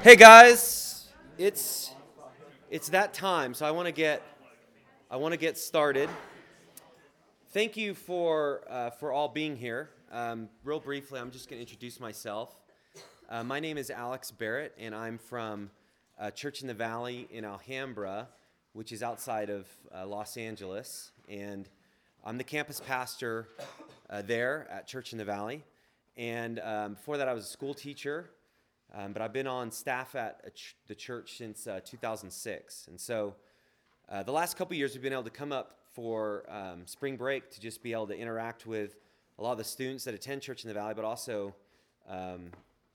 Hey guys, it's it's that time, so I want to get I want to get started. Thank you for uh, for all being here. Um, real briefly, I'm just going to introduce myself. Uh, my name is Alex Barrett, and I'm from uh, Church in the Valley in Alhambra, which is outside of uh, Los Angeles, and I'm the campus pastor uh, there at Church in the Valley. And um, before that, I was a school teacher, um, but I've been on staff at ch- the church since uh, 2006. And so uh, the last couple years, we've been able to come up for um, spring break to just be able to interact with a lot of the students that attend Church in the Valley, but also um,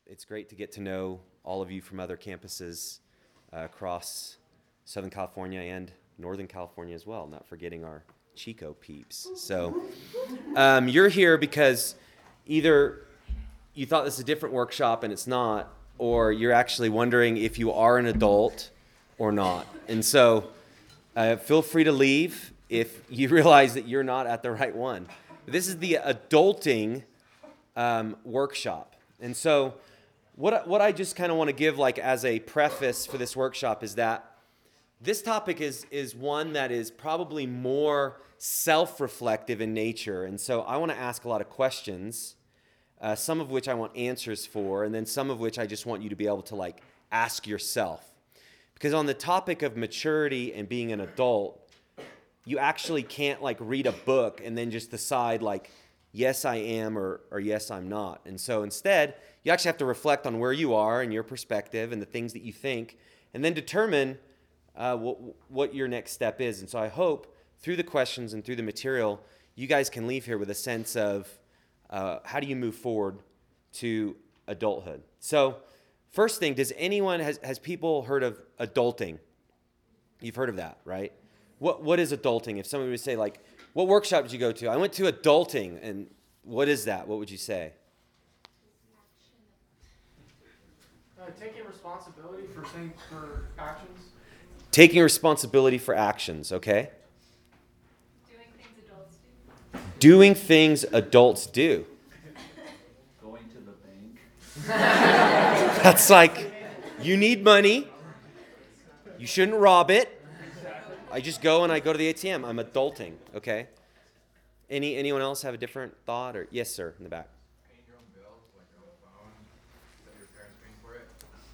it's great to get to know all of you from other campuses uh, across Southern California and Northern California as well, not forgetting our Chico peeps. So um, you're here because either you thought this is a different workshop and it's not, or you're actually wondering if you are an adult or not. And so uh, feel free to leave if you realize that you're not at the right one. This is the adulting um, workshop. And so what, what I just kind of want to give like as a preface for this workshop is that this topic is, is one that is probably more self-reflective in nature. And so I want to ask a lot of questions uh, some of which I want answers for, and then some of which I just want you to be able to like ask yourself. Because on the topic of maturity and being an adult, you actually can't like read a book and then just decide like, yes, I am or, or yes, I'm not. And so instead, you actually have to reflect on where you are and your perspective and the things that you think, and then determine uh, what, what your next step is. And so I hope through the questions and through the material, you guys can leave here with a sense of uh, how do you move forward to adulthood? So, first thing, does anyone has has people heard of adulting? You've heard of that, right? What what is adulting? If somebody would say like, what workshop did you go to? I went to adulting, and what is that? What would you say? Uh, taking responsibility for saying for actions. Taking responsibility for actions. Okay. doing things adults do. Going to the bank. That's like, you need money. You shouldn't rob it. I just go and I go to the ATM. I'm adulting, okay? Any anyone else have a different thought or yes, sir, in the back.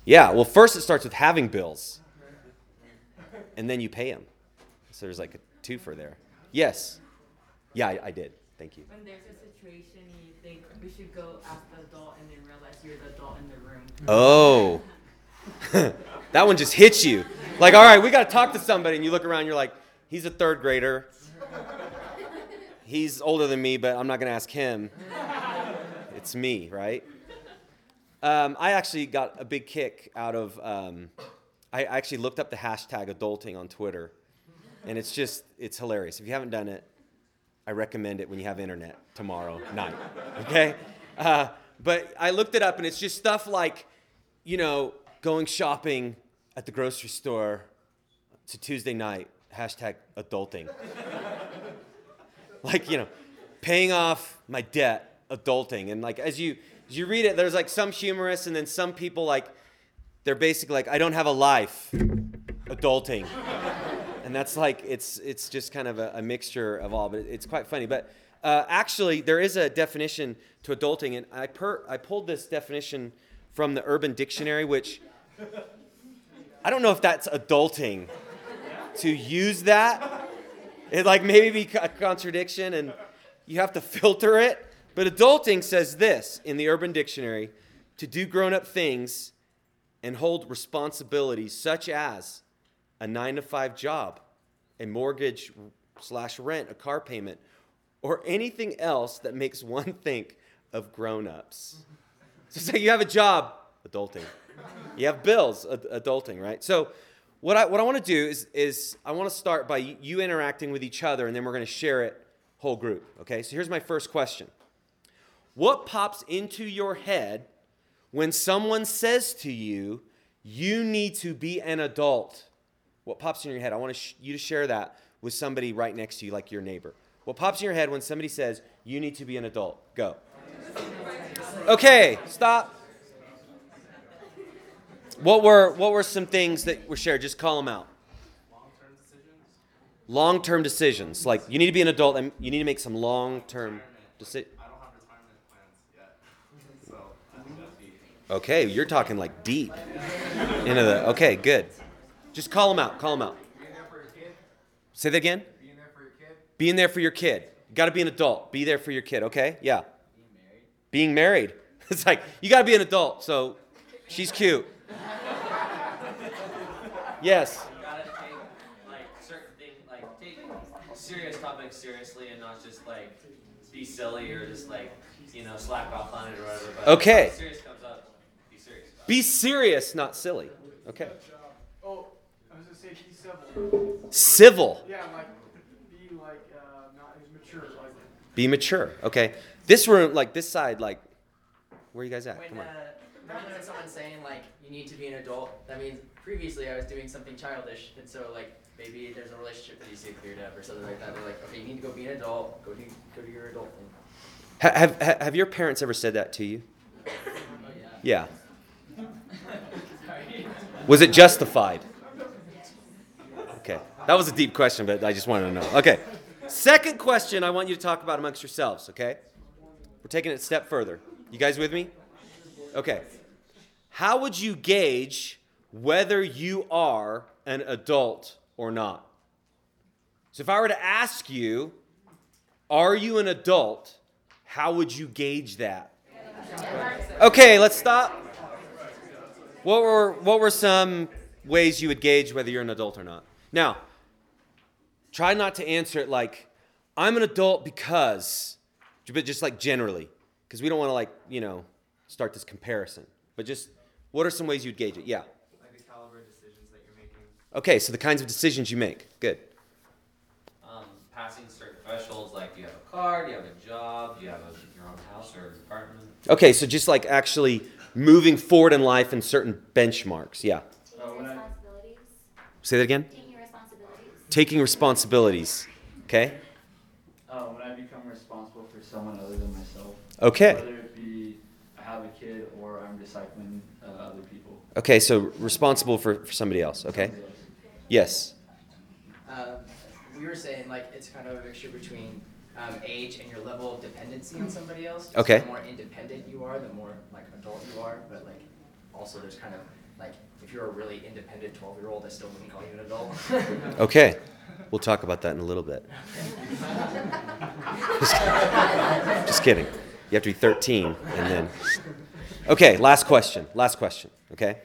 Yeah, well, first it starts with having bills, and then you pay them. So there's like a twofer there. Yes. Yeah, I, I did. Thank you. When there's a situation you think we should go ask the adult and then realize you're the adult in the room. Oh. that one just hits you. Like, all right, we got to talk to somebody. And you look around, you're like, he's a third grader. He's older than me, but I'm not going to ask him. It's me, right? Um, I actually got a big kick out of, um, I actually looked up the hashtag adulting on Twitter. And it's just, it's hilarious. If you haven't done it, I recommend it when you have internet tomorrow night. Okay? Uh, but I looked it up and it's just stuff like, you know, going shopping at the grocery store to Tuesday night, hashtag adulting. like, you know, paying off my debt, adulting. And like, as you, as you read it, there's like some humorous and then some people like, they're basically like, I don't have a life, adulting and that's like it's it's just kind of a, a mixture of all, but it's quite funny. But uh, actually, there is a definition to adulting, and I per I pulled this definition from the Urban Dictionary, which I don't know if that's adulting to use that. It like maybe be a contradiction, and you have to filter it. But adulting says this in the Urban Dictionary: to do grown-up things and hold responsibilities such as a nine to five job, a mortgage slash rent, a car payment, or anything else that makes one think of grown ups. So, say you have a job, adulting. You have bills, adulting, right? So, what I, what I want to do is, is I want to start by you interacting with each other, and then we're going to share it whole group, okay? So, here's my first question What pops into your head when someone says to you, you need to be an adult? What pops in your head? I want sh- you to share that with somebody right next to you, like your neighbor. What pops in your head when somebody says, you need to be an adult? Go. Okay, stop. What were what were some things that were shared? Just call them out. Long-term decisions. Like you need to be an adult and you need to make some long-term decisions. I don't have retirement plans yet, so I think that'd be. Okay, you're talking like deep into the. Okay, good. Just call them out. Call them out. Being there for your kid. Say that again. Being there for your kid. Being there for your kid. You got to be an adult. Be there for your kid. Okay. Yeah. Being married. It's like you got to be an adult. So, she's cute. Yes. You gotta take like certain things, like take serious topics seriously and not just like be silly or just like you know slack off on it or whatever. But Okay. Serious comes up, be serious. Be serious, not silly. Okay. Oh, I was gonna say be civil. Civil. Yeah, like be like uh, not as mature. Like Be mature. Okay. This room, like this side, like, where are you guys at? When, Come on. uh, when someone's saying like you need to be an adult, that means previously I was doing something childish, and so like maybe there's a relationship that needs to get cleared up or something like that. They're like, okay, you need to go be an adult. Go do go do your adult thing. Ha- Have, have your parents ever said that to you? Oh yeah. Yeah. Was it justified? That was a deep question, but I just wanted to know. Okay. Second question I want you to talk about amongst yourselves, okay? We're taking it a step further. You guys with me? Okay. How would you gauge whether you are an adult or not? So if I were to ask you, are you an adult? How would you gauge that? Okay, let's stop. What were what were some ways you would gauge whether you're an adult or not? Now, try not to answer it like I'm an adult because, but just like generally, because we don't want to like you know start this comparison. But just what are some ways you'd gauge it? Yeah. Like the caliber of decisions that you're making. Okay, so the kinds of decisions you make. Good. um, passing certain thresholds, like do you have a car, do you have a job, do you have a, your own house or apartment? Okay, so just like actually moving forward in life in certain benchmarks. Yeah. Taking responsibilities. Say that again. Taking responsibilities. Okay. Uh, when I become responsible for someone other than myself. Okay. Whether it be I have a kid or I'm discipling uh, other people. Okay, so responsible for, for somebody else. Okay. Somebody else. Yes. Um, we were saying like it's kind of a mixture between um, age and your level of dependency on somebody else. So Okay. The more independent you are, the more like adult you are. But like also there's kind of like if you're a really independent 12 year old, I still wouldn't call you an adult. Okay. We'll talk about that in a little bit. Just, just kidding. You have to be 13 and then. Okay, last question. Last question. Okay.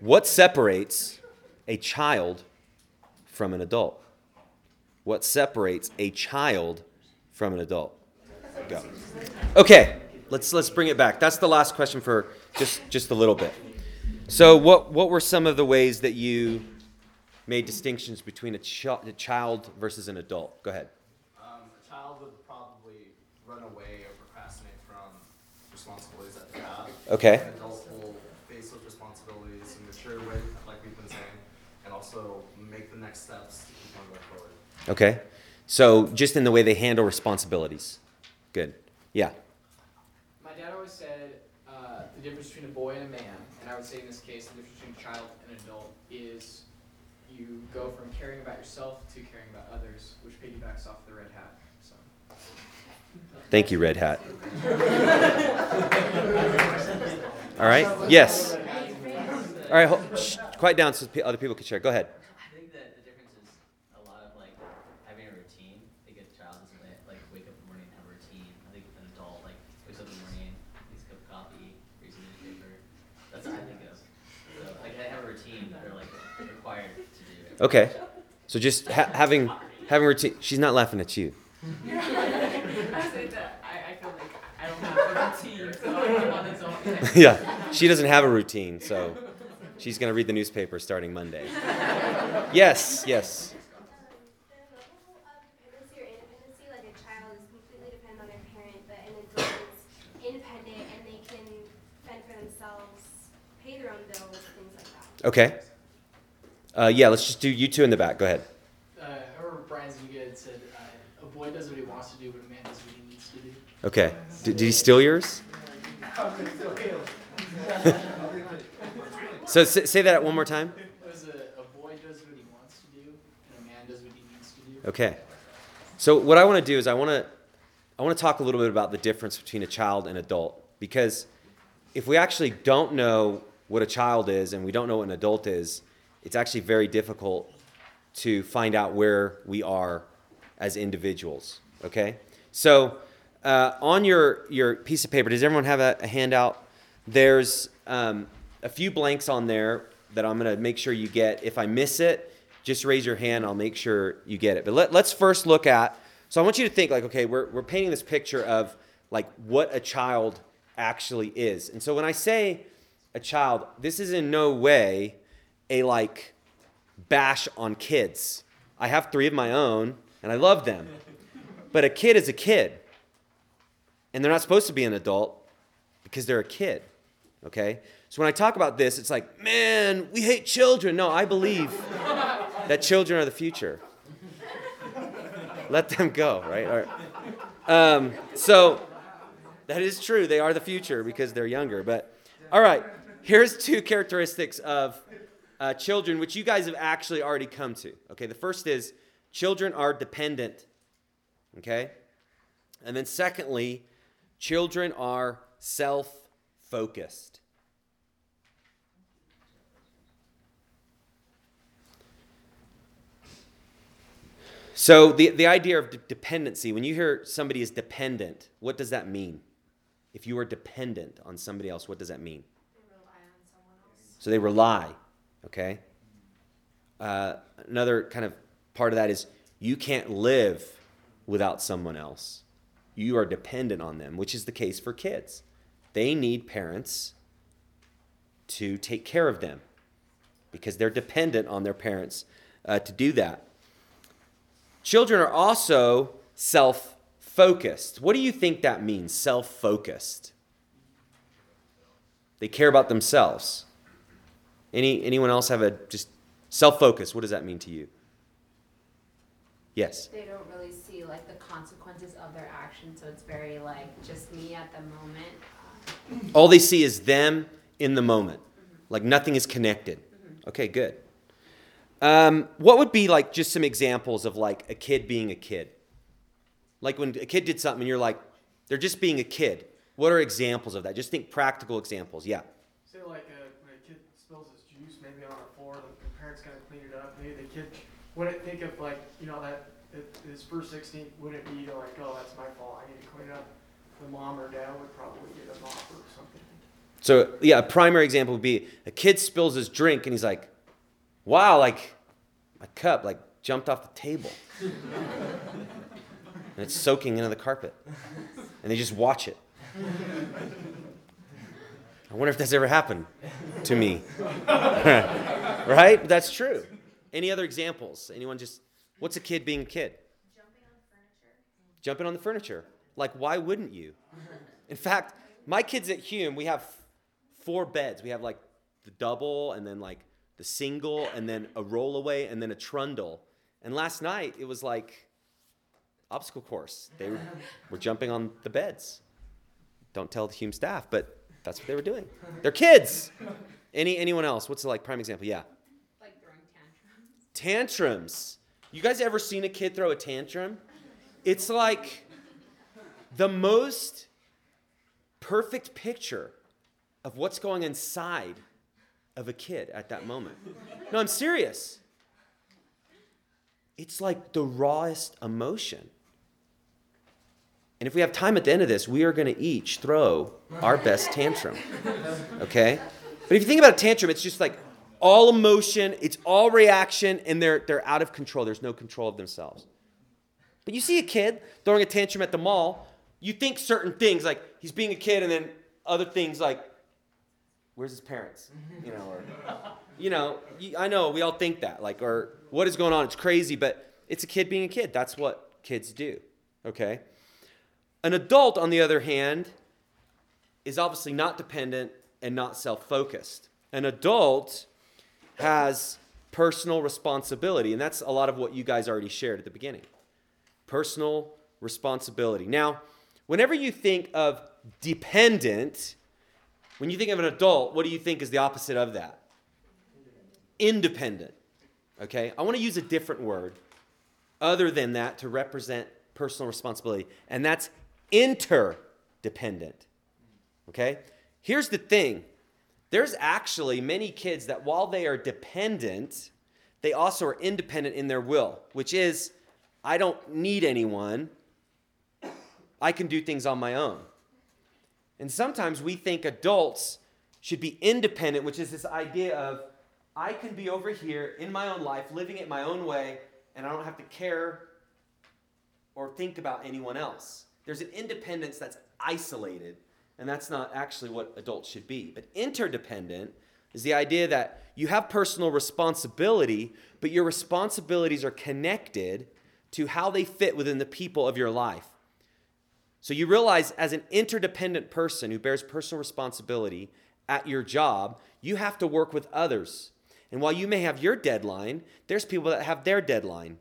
What separates a child from an adult? What separates a child from an adult? Go. Okay, let's let's bring it back. That's the last question for just just a little bit. So, what what were some of the ways that you made distinctions between a, ch- a child versus an adult? Go ahead. Um, a child would probably run away or procrastinate from responsibilities that they have. Okay. An adult will face those responsibilities in a mature way, like we've been saying, and also make the next steps to keep on going forward. Okay. So, just in the way they handle responsibilities. Good. Yeah. My dad always said uh, the difference between a boy and a man, and I would say in this case the difference between a child and an adult is you go from caring about yourself to caring about others, which piggybacks off the red hat. So. Thank you, Red Hat. All right. Yes. All right. Hold, shh, quiet down so other people can share. Go ahead. I think that the difference is a lot of like having a routine. I think a child doesn't like, like wake up in the morning and have a routine. I think an adult like wakes up in the morning, takes a cup of coffee, reads a newspaper. That's what I think of. So like they have a routine that they're like required to do. Okay. So just ha- having having routine. She's not laughing at you. I said that I, I feel like I don't have a routine, so I'm on its own. yeah. She doesn't have a routine, so she's gonna read the newspaper starting Monday. Yes. Yes. The level of dependency or independency, like a child is completely dependent on their parent, but an adult is independent and they can fend for themselves, pay their own bills, things like that. Okay. Uh, yeah. Let's just do you two in the back. Go ahead. Uh, I remember Brian said uh, a boy does what he wants to do, but a man does what he needs to do. Okay. D- did he steal yours? So say, say that one more time. Was a, a boy does what he wants to do, and a man does what he needs to do. Okay. So what I want to do is I want to I want to talk a little bit about the difference between a child and adult because if we actually don't know what a child is and we don't know what an adult is, it's actually very difficult to find out where we are as individuals. Okay. So uh, on your your piece of paper, does everyone have a, a handout? There's um, a few blanks on there that I'm going to make sure you get. If I miss it, just raise your hand. I'll make sure you get it. But let, let's first look at. So I want you to think like, okay, we're, we're painting this picture of like what a child actually is. And so when I say a child, this is in no way a like bash on kids. I have three of my own and I love them. But a kid is a kid. And they're not supposed to be an adult because they're a kid. Okay? So when I talk about this, it's like, man, we hate children. No, I believe that children are the future. Let them go, right? All right. Um, so that is true. They are the future because they're younger. But all right, here's two characteristics of uh, children, which you guys have actually already come to. Okay, the first is children are dependent. Okay? And then secondly, children are self focused. So, the, the idea of de- dependency, when you hear somebody is dependent, what does that mean? If you are dependent on somebody else, what does that mean? So they rely, okay? Uh, another kind of part of that is you can't live without someone else. You are dependent on them, which is the case for kids. They need parents to take care of them because they're dependent on their parents uh, to do that. Children are also self focused. What do you think that means, self focused? They care about themselves. Any, anyone else have a just self focus? What does that mean to you? Yes. They don't really see like the consequences of their actions, so it's very like just me at the moment. All they see is them in the moment. Like nothing is connected. Okay, good. Um, what would be like just some examples of like a kid being a kid? Like when a kid did something and you're like, they're just being a kid. What are examples of that? Just think practical examples. Yeah. Say like uh, when a kid spills his juice maybe on the floor, the, the parents gotta clean it up. Maybe the kid wouldn't think of like you know that, that his first 16 wouldn't be like oh that's my fault I need to clean it up. The mom or dad would probably get a mop or something. So yeah, a primary example would be a kid spills his drink and he's like, "Wow, like my cup like jumped off the table." and it's soaking into the carpet. And they just watch it. I wonder if that's ever happened to me. right? That's true. Any other examples? Anyone just what's a kid being a kid? Jumping on the furniture. Jumping on the furniture. Like why wouldn't you? In fact, my kids at Hume, we have four beds. We have like the double and then like the single and then a rollaway and then a trundle. And last night it was like obstacle course. They were, were jumping on the beds. Don't tell the Hume staff, but that's what they were doing. They're kids. Any anyone else? What's the like prime example? Yeah. Tantrums. You guys ever seen a kid throw a tantrum? It's like the most perfect picture of what's going inside of a kid at that moment. No, I'm serious. It's like the rawest emotion. And if we have time at the end of this, we are going to each throw our best tantrum. Okay? But if you think about a tantrum, it's just like all emotion, it's all reaction, and they're, they're out of control. There's no control of themselves. But you see a kid throwing a tantrum at the mall, you think certain things, like he's being a kid, and then other things like, where's his parents? You know, or, you know, I know we all think that, like, or what is going on? It's crazy, but it's a kid being a kid. That's what kids do, okay? An adult, on the other hand, is obviously not dependent and not self focused. An adult has personal responsibility, and that's a lot of what you guys already shared at the beginning. Personal responsibility. Now, whenever you think of dependent, when you think of an adult, what do you think is the opposite of that? independent. Okay? I want to use a different word other than that to represent personal responsibility, and that's interdependent. Okay? Here's the thing there's actually many kids that while they are dependent, they also are independent in their will, which is, I don't need anyone. I can do things on my own. And sometimes we think adults should be independent, which is this idea of I can be over here in my own life, living it my own way, and I don't have to care or think about anyone else. There's an independence that's isolated, and that's not actually what adults should be. But interdependent is the idea that you have personal responsibility, but your responsibilities are connected to how they fit within the people of your life. So you realize, as an interdependent person who bears personal responsibility at your job, you have to work with others. And while you may have your deadline, there's people that have their deadline.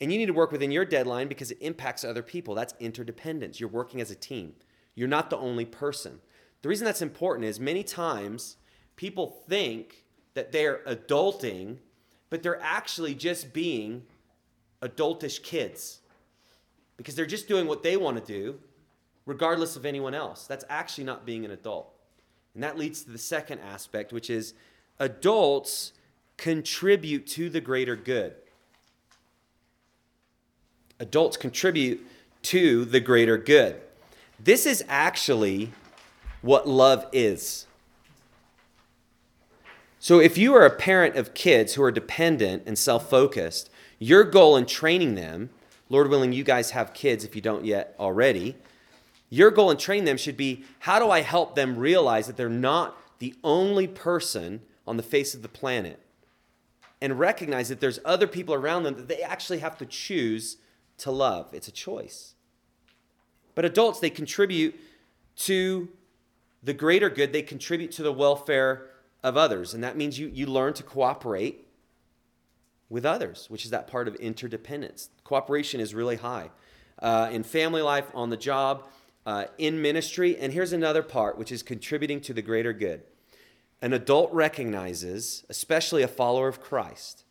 And you need to work within your deadline because it impacts other people. That's interdependence. You're working as a team. You're not the only person. The reason that's important is many times people think that they're adulting, but they're actually just being adultish kids because they're just doing what they want to do regardless of anyone else. That's actually not being an adult. And that leads to the second aspect, which is adults contribute to the greater good. Adults contribute to the greater good. This is actually what love is. So, if you are a parent of kids who are dependent and self focused, your goal in training them, Lord willing, you guys have kids if you don't yet already, your goal in training them should be how do I help them realize that they're not the only person on the face of the planet and recognize that there's other people around them that they actually have to choose to love. It's a choice. But adults, they contribute to the greater good, they contribute to the welfare of others. And that means you, you learn to cooperate with others, which is that part of interdependence. Cooperation is really high. Uh, in family life, on the job, uh, in ministry. And here's another part, which is contributing to the greater good. An adult recognizes, especially a follower of Christ,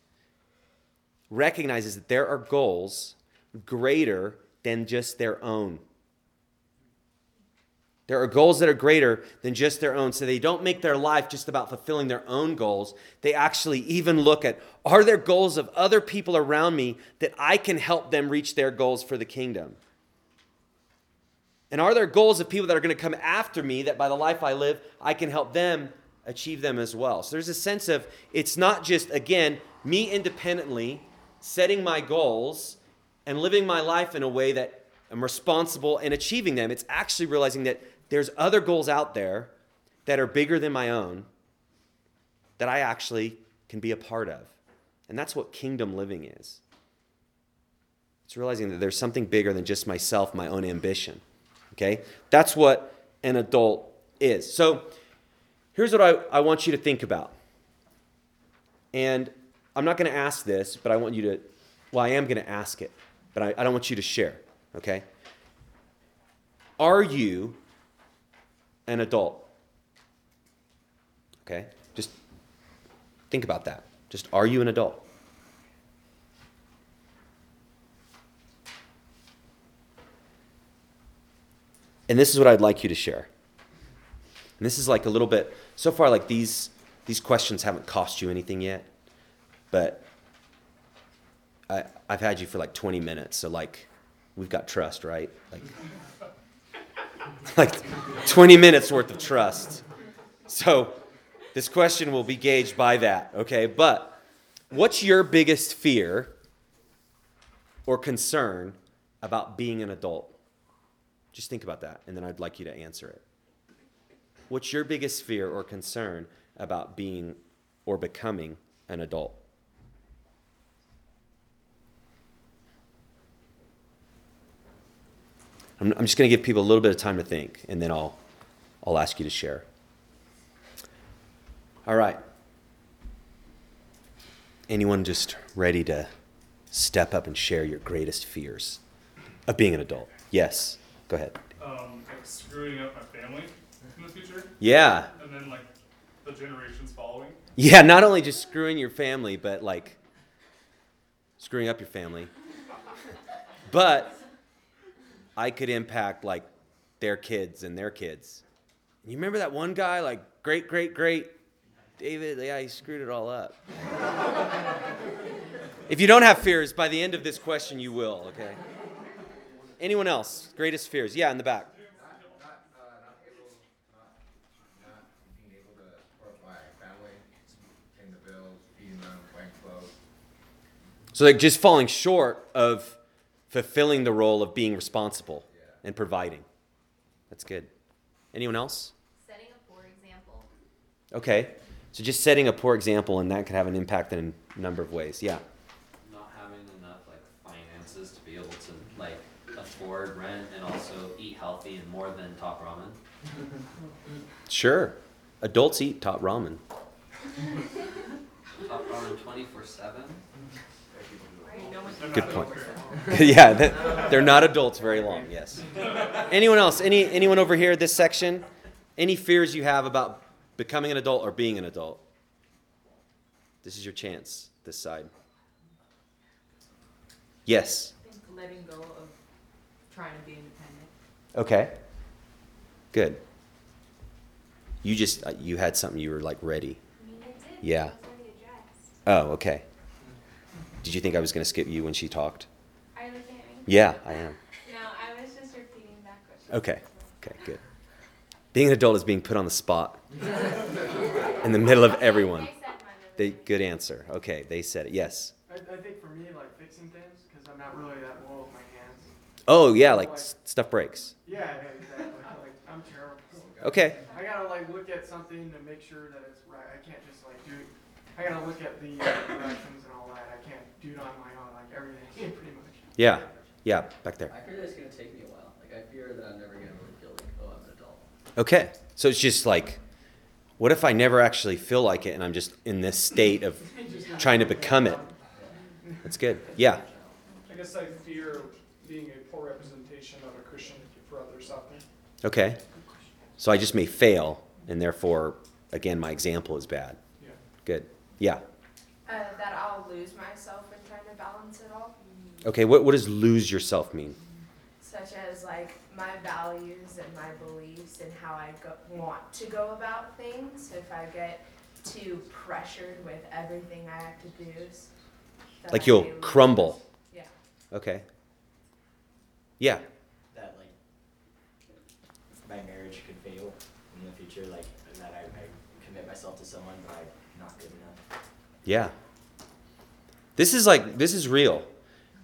recognizes that there are goals greater than just their own. There are goals that are greater than just their own. So they don't make their life just about fulfilling their own goals. They actually even look at are there goals of other people around me that I can help them reach their goals for the kingdom? And are there goals of people that are going to come after me that by the life I live, I can help them achieve them as well? So there's a sense of it's not just, again, me independently setting my goals and living my life in a way that I'm responsible and achieving them. It's actually realizing that there's other goals out there that are bigger than my own that I actually can be a part of. And that's what kingdom living is. It's realizing that there's something bigger than just myself, my own ambition. Okay? That's what an adult is. So here's what I, I want you to think about. And I'm not going to ask this, but I want you to, well, I am going to ask it, but I, I don't want you to share. Okay? Are you an adult? Okay? Just think about that. Just are you an adult? And this is what I'd like you to share. And this is like a little bit so far like these these questions haven't cost you anything yet, but I I've had you for like 20 minutes, so like we've got trust, right? Like like 20 minutes worth of trust. So this question will be gauged by that, okay? But what's your biggest fear or concern about being an adult? Just think about that, and then I'd like you to answer it. What's your biggest fear or concern about being or becoming an adult? I'm, I'm just going to give people a little bit of time to think, and then I'll, I'll ask you to share. All right. Anyone just ready to step up and share your greatest fears of being an adult? Yes. Go ahead. Um, like screwing up my family in the future. Yeah. And then like the generations following. Yeah, not only just screwing your family, but like screwing up your family. But I could impact like their kids and their kids. You remember that one guy, like great, great, great David? Yeah, he screwed it all up. if you don't have fears, by the end of this question, you will, okay? Anyone else? Greatest fears? Yeah, in the back. Not, not uh, able, not, not being able to support my family, paying the bills, feeding them, buying. So like just falling short of fulfilling the role of being responsible and providing. That's good. Anyone else? Setting a poor example. Okay. So just setting a poor example and that could have an impact in a number of ways. Yeah. not having enough like finances to be able to like afford rent and also eat healthy and more than top ramen. Sure. Adults eat top ramen. Top ramen twenty four seven. Good point. yeah, that, they're not adults very long. Yes. Anyone else? Any anyone over here this section? Any fears you have about becoming an adult or being an adult? This is your chance. This side. Yes. I think letting go of trying to be independent. Okay. Good. You just uh, you had something you were like ready. I mean, I did. Yeah. It was already addressed. Oh, okay. Did you think I was going to skip you when she talked? Are you looking at me? Yeah, I am. No, I was just repeating that question. Okay. Okay, good. Being an adult is being put on the spot in the middle of everyone. I said mine already. They, good answer. Okay, they said it. Yes. I, I think for me, like fixing things, because I'm not really that well with my hands. Oh, yeah, like s- stuff breaks. Yeah, yeah, exactly. like I'm terrible. Okay. I gotta like look at something to make sure that it's right. I can't just like do. It. I gotta look at the uh, directions and all that. I can't do it on my own, like everything, pretty much. Yeah. Yeah, back there. I fear that it's gonna take me a while. Like I fear that I'm never gonna really feel like, oh, I'm an adult. Okay. So it's just like, what if I never actually feel like it and I'm just in this state of trying to become it? That's good. Yeah. I guess I fear being a poor representation of a Christian for others out there. Okay. So I just may fail, and therefore, again, my example is bad. Yeah. Good. Yeah. Uh, that I'll lose myself in trying to balance it all, Okay. What, what does lose yourself mean? such as like my values and my beliefs and how I go, want to go about things. If I get too pressured with everything I have to do, Like I you'll lose- crumble. Yeah. Okay. Yeah. that like my marriage could fail in the future, like that I, I commit myself to someone but I'm not good enough. Yeah. This is like, this is real.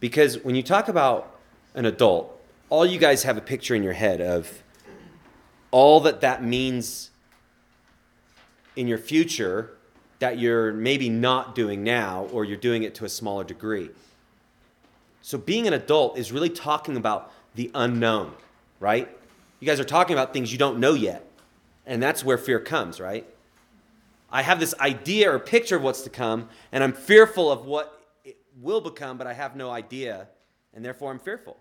Because when you talk about an adult, all you guys have a picture in your head of all that that means in your future that you're maybe not doing now or you're doing it to a smaller degree. So being an adult is really talking about the unknown, right? You guys are talking about things you don't know yet. And that's where fear comes, right? I have this idea or picture of what's to come, and I'm fearful of what will become, but I have no idea, and therefore I'm fearful.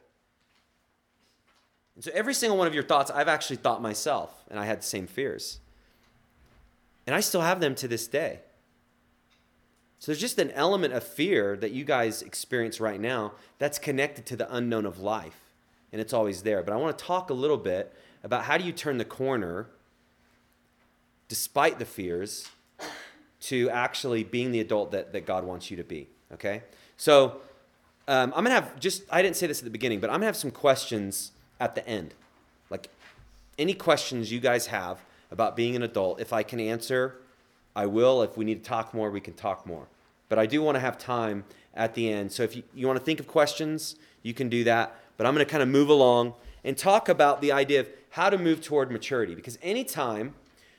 And so every single one of your thoughts, I've actually thought myself, and I had the same fears. And I still have them to this day. So there's just an element of fear that you guys experience right now that's connected to the unknown of life, and it's always there. But I want to talk a little bit about how do you turn the corner despite the fears to actually being the adult that, that God wants you to be. Okay? So um, I'm to have just, I didn't say this at the beginning, but I'm to have some questions at the end. Like any questions you guys have about being an adult, if I can answer, I will. If we need to talk more, we can talk more. But I do want to have time at the end. So if you, you want to think of questions, you can do that. But I'm going to kind of move along and talk about the idea of how to move toward maturity. Because anytime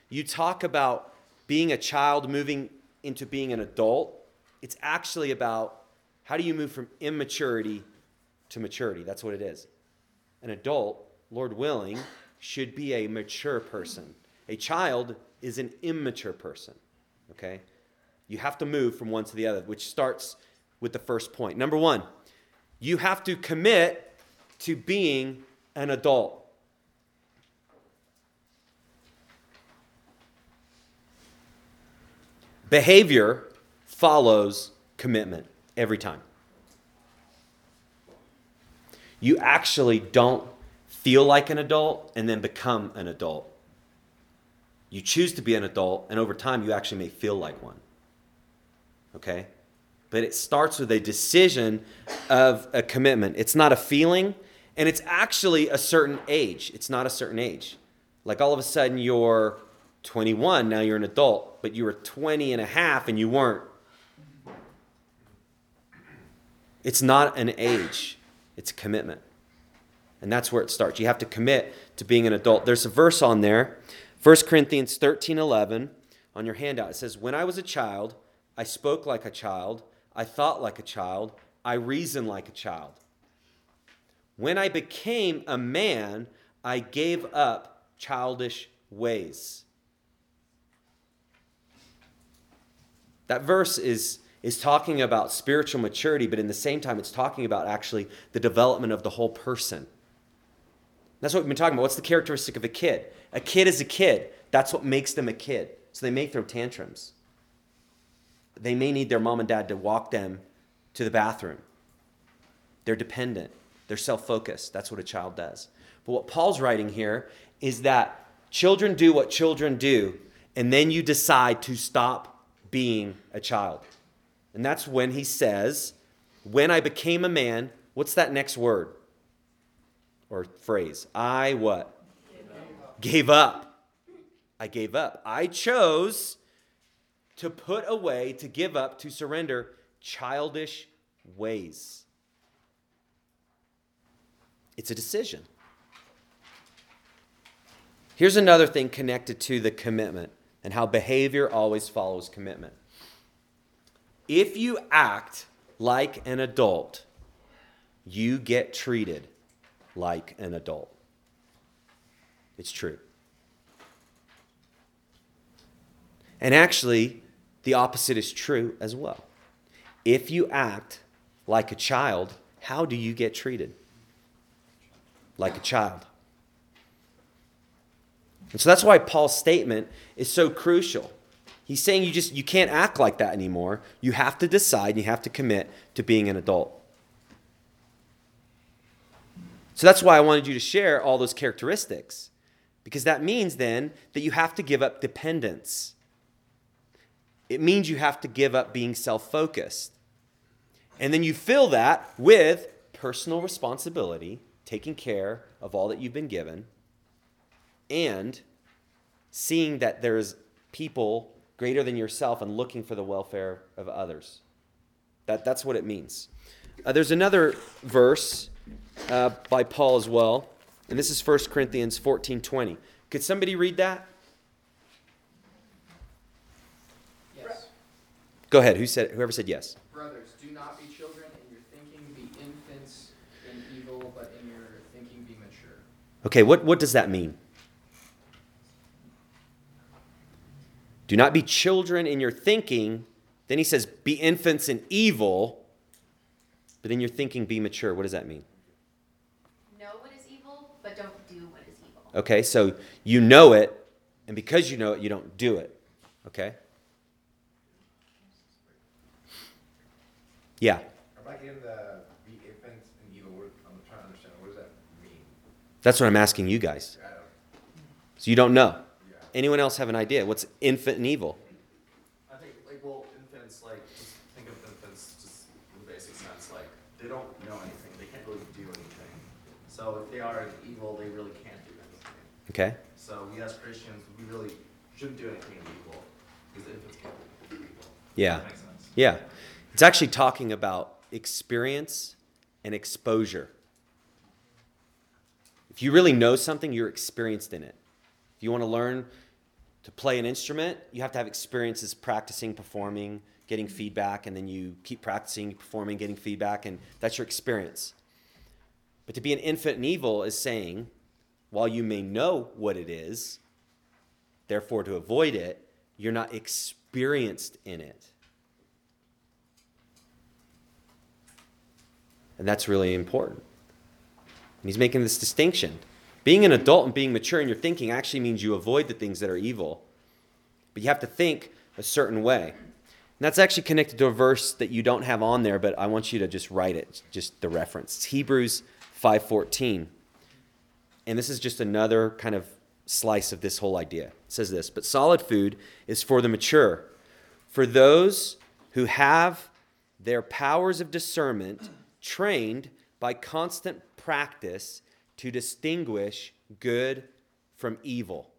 you talk about being a child moving into being an adult, it's actually about how do you move from immaturity to maturity. That's what it is. An adult, Lord willing, should be a mature person. A child is an immature person. Okay? You have to move from one to the other, which starts with the first point. Number one, you have to commit to being an adult. Behavior follows commitment every time. You actually don't feel like an adult and then become an adult. You choose to be an adult, and over time, you actually may feel like one. Okay? But it starts with a decision of a commitment. It's not a feeling, and it's actually a certain age. It's not a certain age. Like all of a sudden, you're 21, now you're an adult, but you were 20 and a half and you weren't. It's not an age, it's a commitment. And that's where it starts. You have to commit to being an adult. There's a verse on there, 1 Corinthians 13 11, on your handout. It says, When I was a child, I spoke like a child, I thought like a child, I reasoned like a child. When I became a man, I gave up childish ways. That verse is, is talking about spiritual maturity, but in the same time, it's talking about actually the development of the whole person. That's what we've been talking about. What's the characteristic of a kid? A kid is a kid. That's what makes them a kid. So they may throw tantrums. They may need their mom and dad to walk them to the bathroom. They're dependent, they're self focused. That's what a child does. But what Paul's writing here is that children do what children do, and then you decide to stop being a child. And that's when he says, When I became a man, what's that next word or phrase? I what? Gave up. I gave up. I chose to put away, to give up, to surrender childish ways. It's a decision. Here's another thing connected to the commitment and how behavior always follows commitment. If you act like an adult, you get treated like an adult. It's true. And actually, the opposite is true as well. If you act like a child, how do you get treated? Like a child. And so that's why Paul's statement is so crucial. He's saying you just you can't act like that anymore. You have to decide and you have to commit to being an adult. So that's why I wanted you to share all those characteristics. Because that means then that you have to give up dependence. It means you have to give up being self focused. And then you fill that with personal responsibility, taking care of all that you've been given, and seeing that there's people greater than yourself and looking for the welfare of others. That, that's what it means. Uh, there's another verse uh, by Paul as well, and this is 1 Corinthians 14 20. Could somebody read that? Yes. Go ahead. Who said? Whoever said yes. Brothers, do not be children in your thinking, be infants in evil, but in your thinking be mature. Okay, what, what does that mean? Do not be children in your thinking. Then he says, be infants in evil, but in your thinking, be mature. What does that mean? Know what is evil, but don't do what is evil. Okay, so you know it, and because you know it, you don't do it. Okay? Yeah. If I get the be infants and evil, I'm trying to understand, what does that mean? That's what I'm asking you guys. So you don't know. Anyone else have an idea? What's infant and evil? I think, like, well, infants, like, just think of infants just in the basic sense, like, they don't know anything, they can't really do anything. So if they are evil, they really can't do anything. Okay? So we as Christians, we really shouldn't do anything evil, because infants can't do evil. Yeah. Sense. Yeah. It's actually talking about experience and exposure. If you really know something, you're experienced in it. If you want to learn to play an instrument, you have to have experiences practicing, performing, getting feedback, and then you keep practicing, performing, getting feedback, and that's your experience. But to be an infant in evil is saying, while you may know what it is, therefore to avoid it, you're not experienced in it. And that's really important. And he's making this distinction. Being an adult and being mature in your thinking actually means you avoid the things that are evil. But you have to think a certain way. And that's actually connected to a verse that you don't have on there, but I want you to just write it, just the reference. It's Hebrews 5:14. And this is just another kind of slice of this whole idea. It says this, but solid food is for the mature, for those who have their powers of discernment trained by constant practice to distinguish good from evil.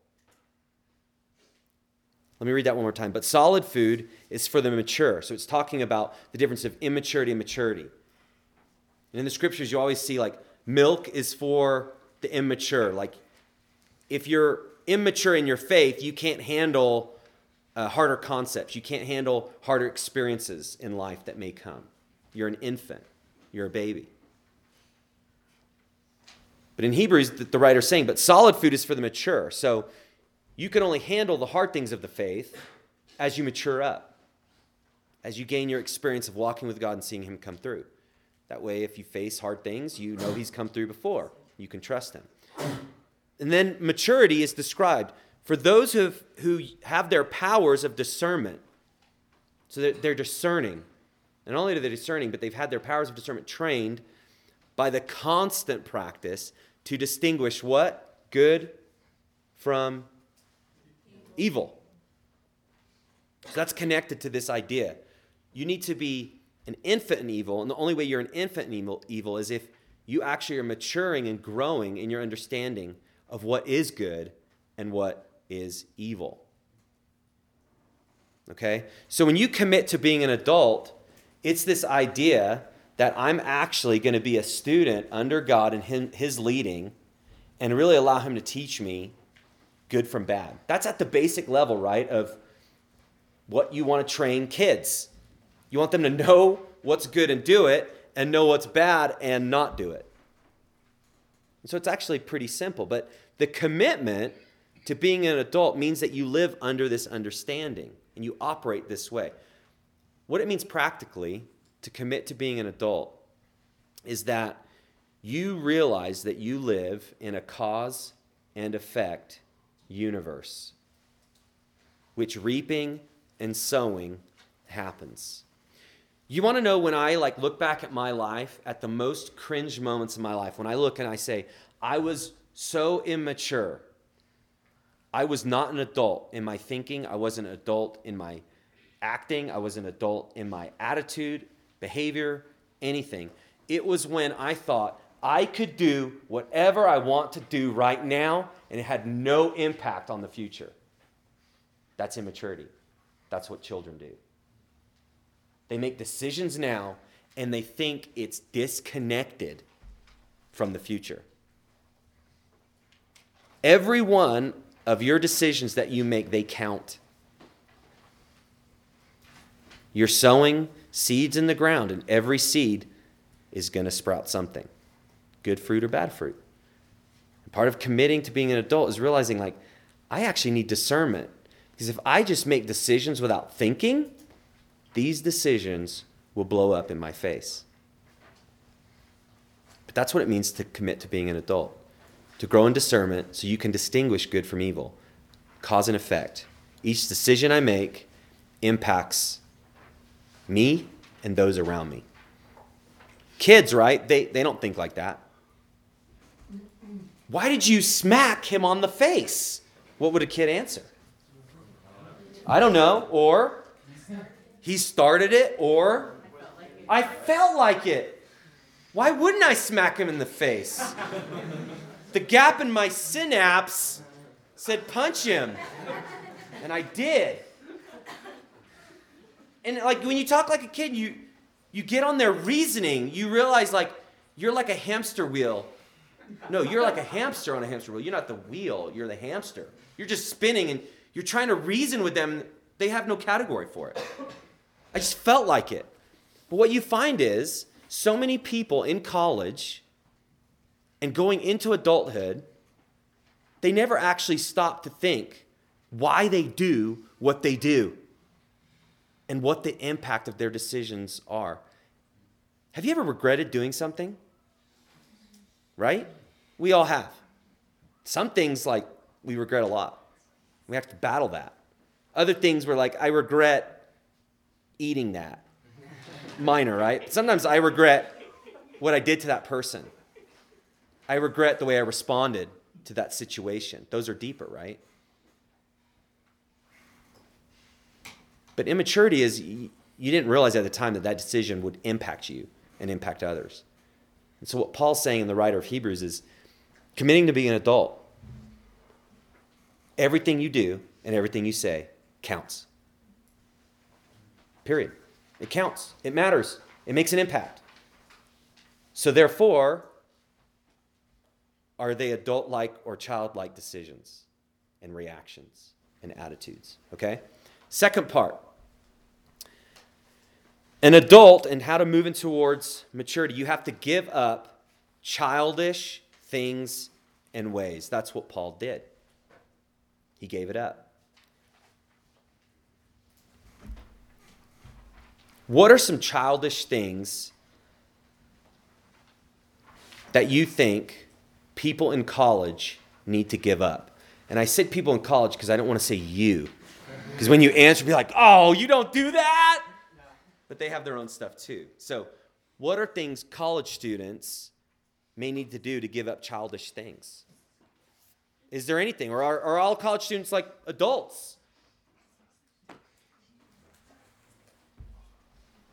Let me read that one more time. But solid food is for the mature. So it's talking about the difference of immaturity and maturity. And in the scriptures, you always see like milk is for the immature. Like if you're immature in your faith, you can't handle uh, harder concepts. You can't handle harder experiences in life that may come. You're an infant, you're a baby. But in Hebrews, the, writer's saying, but solid food is for the mature. So you can only handle the hard things of the faith as you mature up, as you gain your experience of walking with God and seeing Him come through. That way, if you face hard things, you know He's come through before. You can trust Him. And then maturity is described for those who have, who have their powers of discernment. So they're, they're discerning. And not only are they discerning, but they've had their powers of discernment trained by the constant practice to distinguish what? Good from evil. So that's connected to this idea. You need to be an infant in evil, and the only way you're an infant in evil, evil is if you actually are maturing and growing in your understanding of what is good and what is evil. Okay? So when you commit to being an adult, it's this idea that I'm actually going to be a student under God and him, His leading and really allow Him to teach me good from bad. That's at the basic level, right, of what you want to train kids. You want them to know what's good and do it, and know what's bad and not do it. so it's actually pretty simple. But the commitment to being an adult means that you live under this understanding and you operate this way. What it means practically to commit to being an adult is that you realize that you live in a cause and effect universe, which reaping and sowing happens. You want to know when I like look back at my life at the most cringe moments of my life when I look and I say I was so immature. I was not an adult in my thinking, I wasn't an adult in my acting, I was an adult in my attitude, behavior, anything. It was when I thought I could do whatever I want to do right now and it had no impact on the future. That's immaturity. That's what children do. They make decisions now and they think it's disconnected from the future. Every one of your decisions that you make, they count. You're sowing seeds in the ground, and every seed is going to sprout something good fruit or bad fruit. And part of committing to being an adult is realizing, like, I actually need discernment. Because if I just make decisions without thinking, these decisions will blow up in my face. But that's what it means to commit to being an adult to grow in discernment so you can distinguish good from evil, cause and effect. Each decision I make impacts me and those around me. Kids, right? They, they don't think like that. Why did you smack him on the face? What would a kid answer? I don't know. Or he started it, or I felt like it. Why wouldn't I smack him in the face? The gap in my synapse said punch him. And I did. And like when you talk like a kid, you you get on their reasoning. You realize like you're like a hamster wheel. No, you're like a hamster on a hamster wheel. You're not the wheel, you're the hamster. You're just spinning and you're trying to reason with them. They have no category for it. I just felt like it. But what you find is so many people in college and going into adulthood, they never actually stop to think why they do what they do and what the impact of their decisions are. Have you ever regretted doing something? Right? We all have. Some things like we regret a lot. We have to battle that. Other things were like, I regret eating that. Minor, right? Sometimes I regret what I did to that person. I regret the way I responded to that situation. Those are deeper, right? But immaturity is you didn't realize at the time that that decision would impact you and impact others. And so, what Paul's saying in the writer of Hebrews is committing to be an adult, everything you do and everything you say counts. Period. It counts, it matters, it makes an impact. So, therefore, are they adult like or childlike decisions and reactions and attitudes? Okay? Second part an adult and how to move in towards maturity, you have to give up childish things and ways. That's what Paul did. He gave it up. What are some childish things that you think people in college need to give up? And I said people in college because I don't want to say you. Because when you answer, be like, oh, you don't do that? But they have their own stuff too. So, what are things college students may need to do to give up childish things? Is there anything? Or are, are all college students like adults?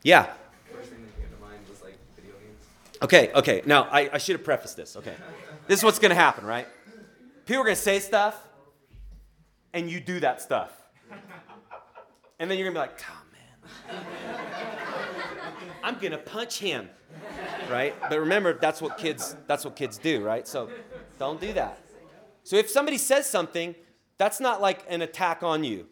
Yeah. First thing that came to mind was like. Okay, okay. Now, I, I should have prefaced this. Okay. This is what's going to happen, right? People are going to say stuff, and you do that stuff. And then you're going to be like, oh, man. I'm to punch him. Right? But remember, that's what kids that's what kids do, right? So don't do that. So if somebody says something, that's not like an attack on you.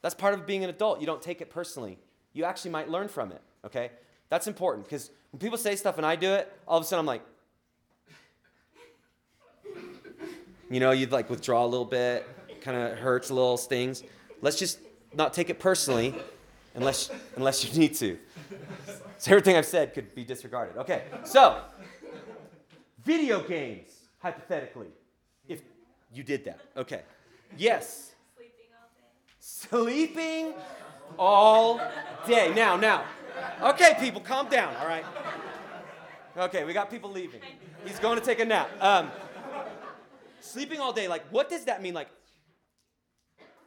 That's part of being an adult. You don't take it personally. You actually might learn from it, okay? That's important because when people say stuff and I do it, all of a sudden I'm like, you know, you'd like withdraw a little bit, kind of hurts a little, stings. Let's just not take it personally unless, unless you need to. So everything I've said could be disregarded. Okay, so video games, hypothetically, if you did that. Okay, yes. Sleeping all day. Sleeping all day. Now, now. Okay, people, calm down, all right? Okay, we got people leaving. He's going to take a nap. Um, sleeping all day, like, what does that mean? Like,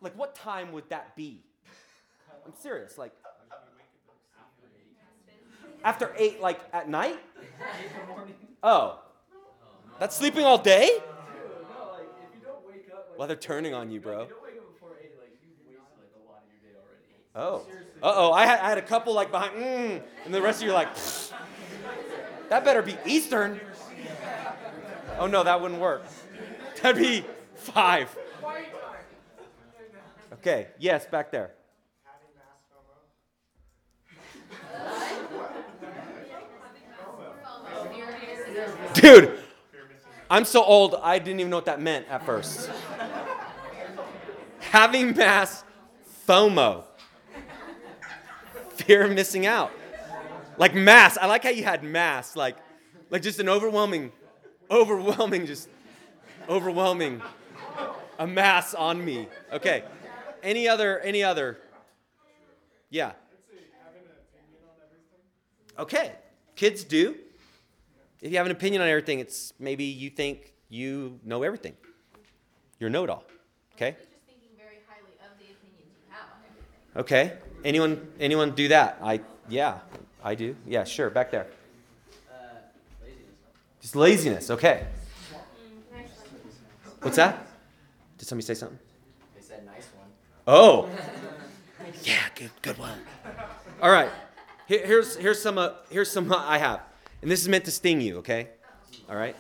like, what time would that be? I'm serious. Like, after eight, like at night? Oh, that's sleeping all day? Well, they're turning on you, bro. Oh. Uh oh. I had, I had a couple like behind, mm, and the rest of you are like, Pfft. that better be Eastern. Oh no, that wouldn't work. That'd be five. Okay, yes, back there. Dude, I'm so old, I didn't even know what that meant at first. Having mass FOMO, fear of missing out. Like mass, I like how you had mass, like, like just an overwhelming, overwhelming, just overwhelming, a mass on me. Okay, any other, any other? Yeah. Okay, kids do. If you have an opinion on everything, it's maybe you think you know everything. You're know it all. Okay? Okay. Anyone anyone do that? I yeah, I do. Yeah, sure. Back there. Just laziness. Okay. What's that? Did somebody say something? They said nice one. Oh. Yeah, good good one. All right. Here, here's here's some uh, here's some uh, I have. And this is meant to sting you, okay? All right?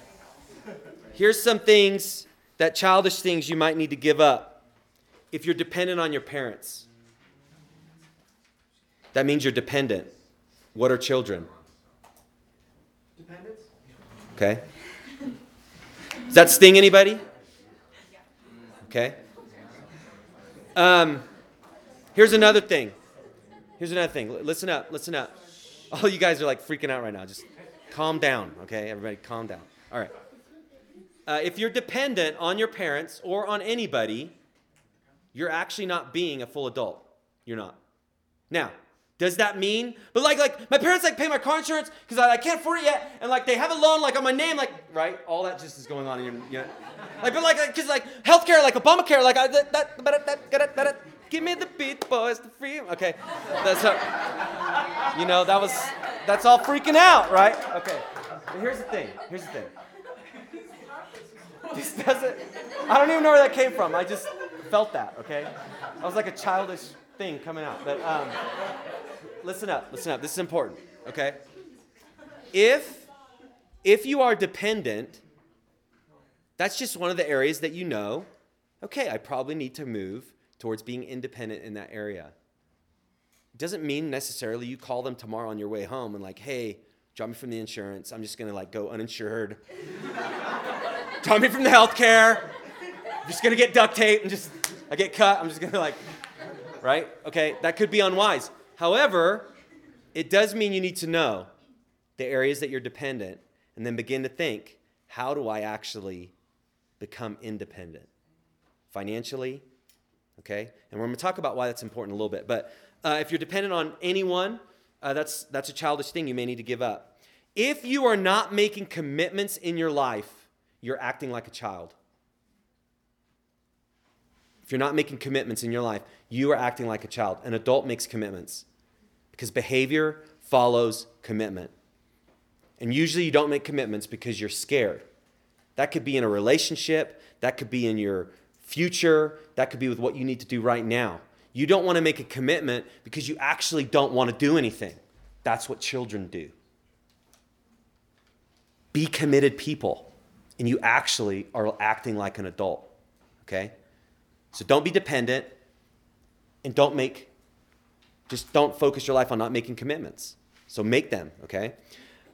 Here's some things that childish things you might need to give up if you're dependent on your parents. That means you're dependent. What are children? Dependence? Okay. Does that sting anybody? Okay. Um, here's another thing. Here's another thing. Listen up. Listen up. All you guys are like freaking out right now. Just calm down, okay? Everybody, calm down. All right. Uh, if you're dependent on your parents or on anybody, you're actually not being a full adult. You're not. Now, does that mean? But like, like my parents like pay my car insurance because I, I can't afford it yet, and like they have a loan like on my name, like right, all that just is going on in your, you like but like because like healthcare, like Obamacare, like I, that, that, that, that, that, that, give me the beat, boys, the free. Okay, that's how, you know that was that's all freaking out, right? Okay, but here's the thing. Here's the thing. This doesn't. I don't even know where that came from. I just felt that. Okay, I was like a childish thing coming out, but um listen up, listen up. This is important, okay? If if you are dependent, that's just one of the areas that you know, okay, I probably need to move towards being independent in that area. It doesn't mean necessarily you call them tomorrow on your way home and like, "Hey, drop me from the insurance. I'm just to like go uninsured." drop me from the health care. I'm just to get duct tape and just I get cut. I'm just to like right? Okay, that could be unwise. However, it does mean you need to know the areas that you're dependent and then begin to think how do I actually become independent? Financially, okay? And we're going to talk about why that's important a little bit. But uh, if you're dependent on anyone, uh, that's, that's a childish thing you may need to give up. If you are not making commitments in your life, you're acting like a child. If you're not making commitments in your life, you are acting like a child. An adult makes commitments because behavior follows commitment. And usually you don't make commitments because you're scared. That could be in a relationship, that could be in your future, that could be with what you need to do right now. You don't want to make a commitment because you actually don't want to do anything. That's what children do. Be committed people, and you actually are acting like an adult. Okay? So don't be dependent and don't make, just don't focus your life on not making commitments. So make them, okay?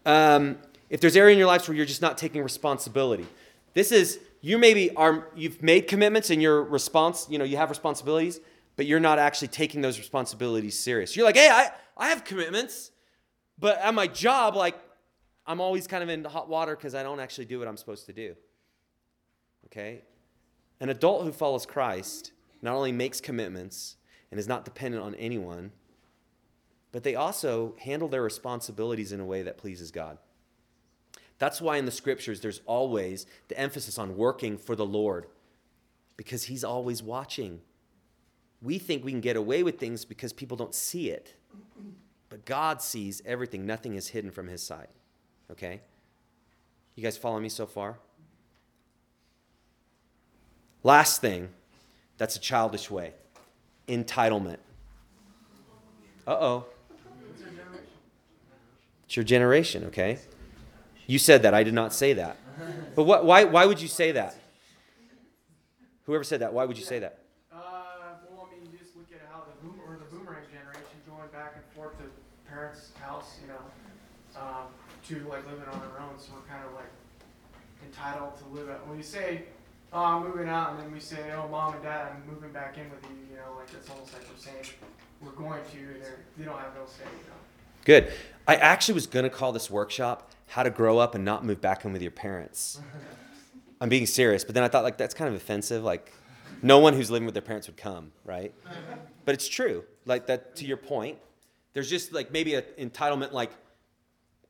Um, if there's area in your life where you're just not taking responsibility, this is, you maybe are, you've made commitments and your response, you know, you have responsibilities, but you're not actually taking those responsibilities serious. You're like, hey, I, I have commitments, but at my job, like, I'm always kind of in hot water because I don't actually do what I'm supposed to do. Okay? An adult who follows Christ not only makes commitments and is not dependent on anyone, but they also handle their responsibilities in a way that pleases God. That's why in the scriptures there's always the emphasis on working for the Lord because He's always watching. We think we can get away with things because people don't see it, but God sees everything. Nothing is hidden from His sight. Okay? You guys follow me so far? Last thing, that's a childish way entitlement. Uh oh. It's your generation, okay? You said that. I did not say that. But what, why, why would you say that? Whoever said that, why would you say that? Uh, well, I mean, just look at how the boom or the boomerang generation going back and forth to parents' house, you know, um, to like living on their own. So we're kind of like entitled to live at. When you say oh, I'm moving out, and then we say, oh, mom and dad, I'm moving back in with you, you know, like it's almost like we're saying we're going to, and they don't have no say, you know. Good. I actually was going to call this workshop How to Grow Up and Not Move Back In with Your Parents. I'm being serious, but then I thought, like, that's kind of offensive. Like, no one who's living with their parents would come, right? But it's true. Like, that, to your point, there's just like maybe an entitlement, like,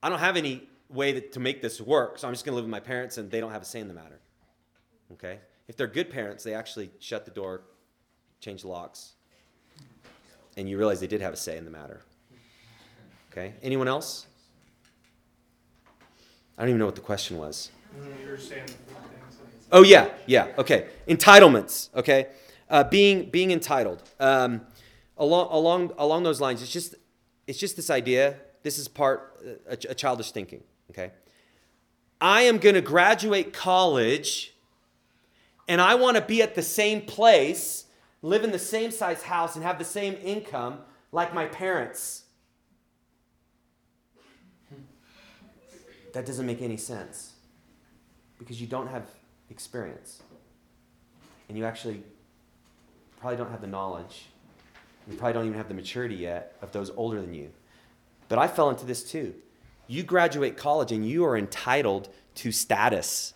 I don't have any way that, to make this work, so I'm just going to live with my parents and they don't have a say in the matter. Okay? If they're good parents, they actually shut the door, change locks, and you realize they did have a say in the matter. Okay? Anyone else? I don't even know what the question was. Oh yeah, yeah. Okay, entitlements. Okay, uh, being being entitled. Um, along along along those lines, it's just it's just this idea. This is part uh, a, a childish thinking. Okay, I am going to graduate college, and I want to be at the same place, live in the same size house, and have the same income like my parents. That doesn't make any sense because you don't have experience. And you actually probably don't have the knowledge. You probably don't even have the maturity yet of those older than you. But I fell into this too. You graduate college and you are entitled to status.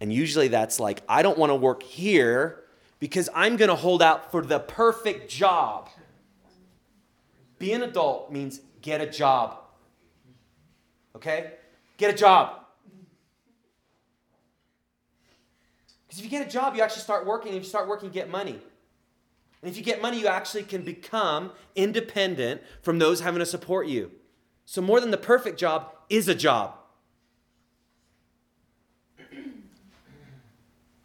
And usually that's like, I don't want to work here because I'm going to hold out for the perfect job. Be an adult means get a job. Okay? Get a job. Because if you get a job, you actually start working. If you start working, you get money. And if you get money, you actually can become independent from those having to support you. So, more than the perfect job is a job.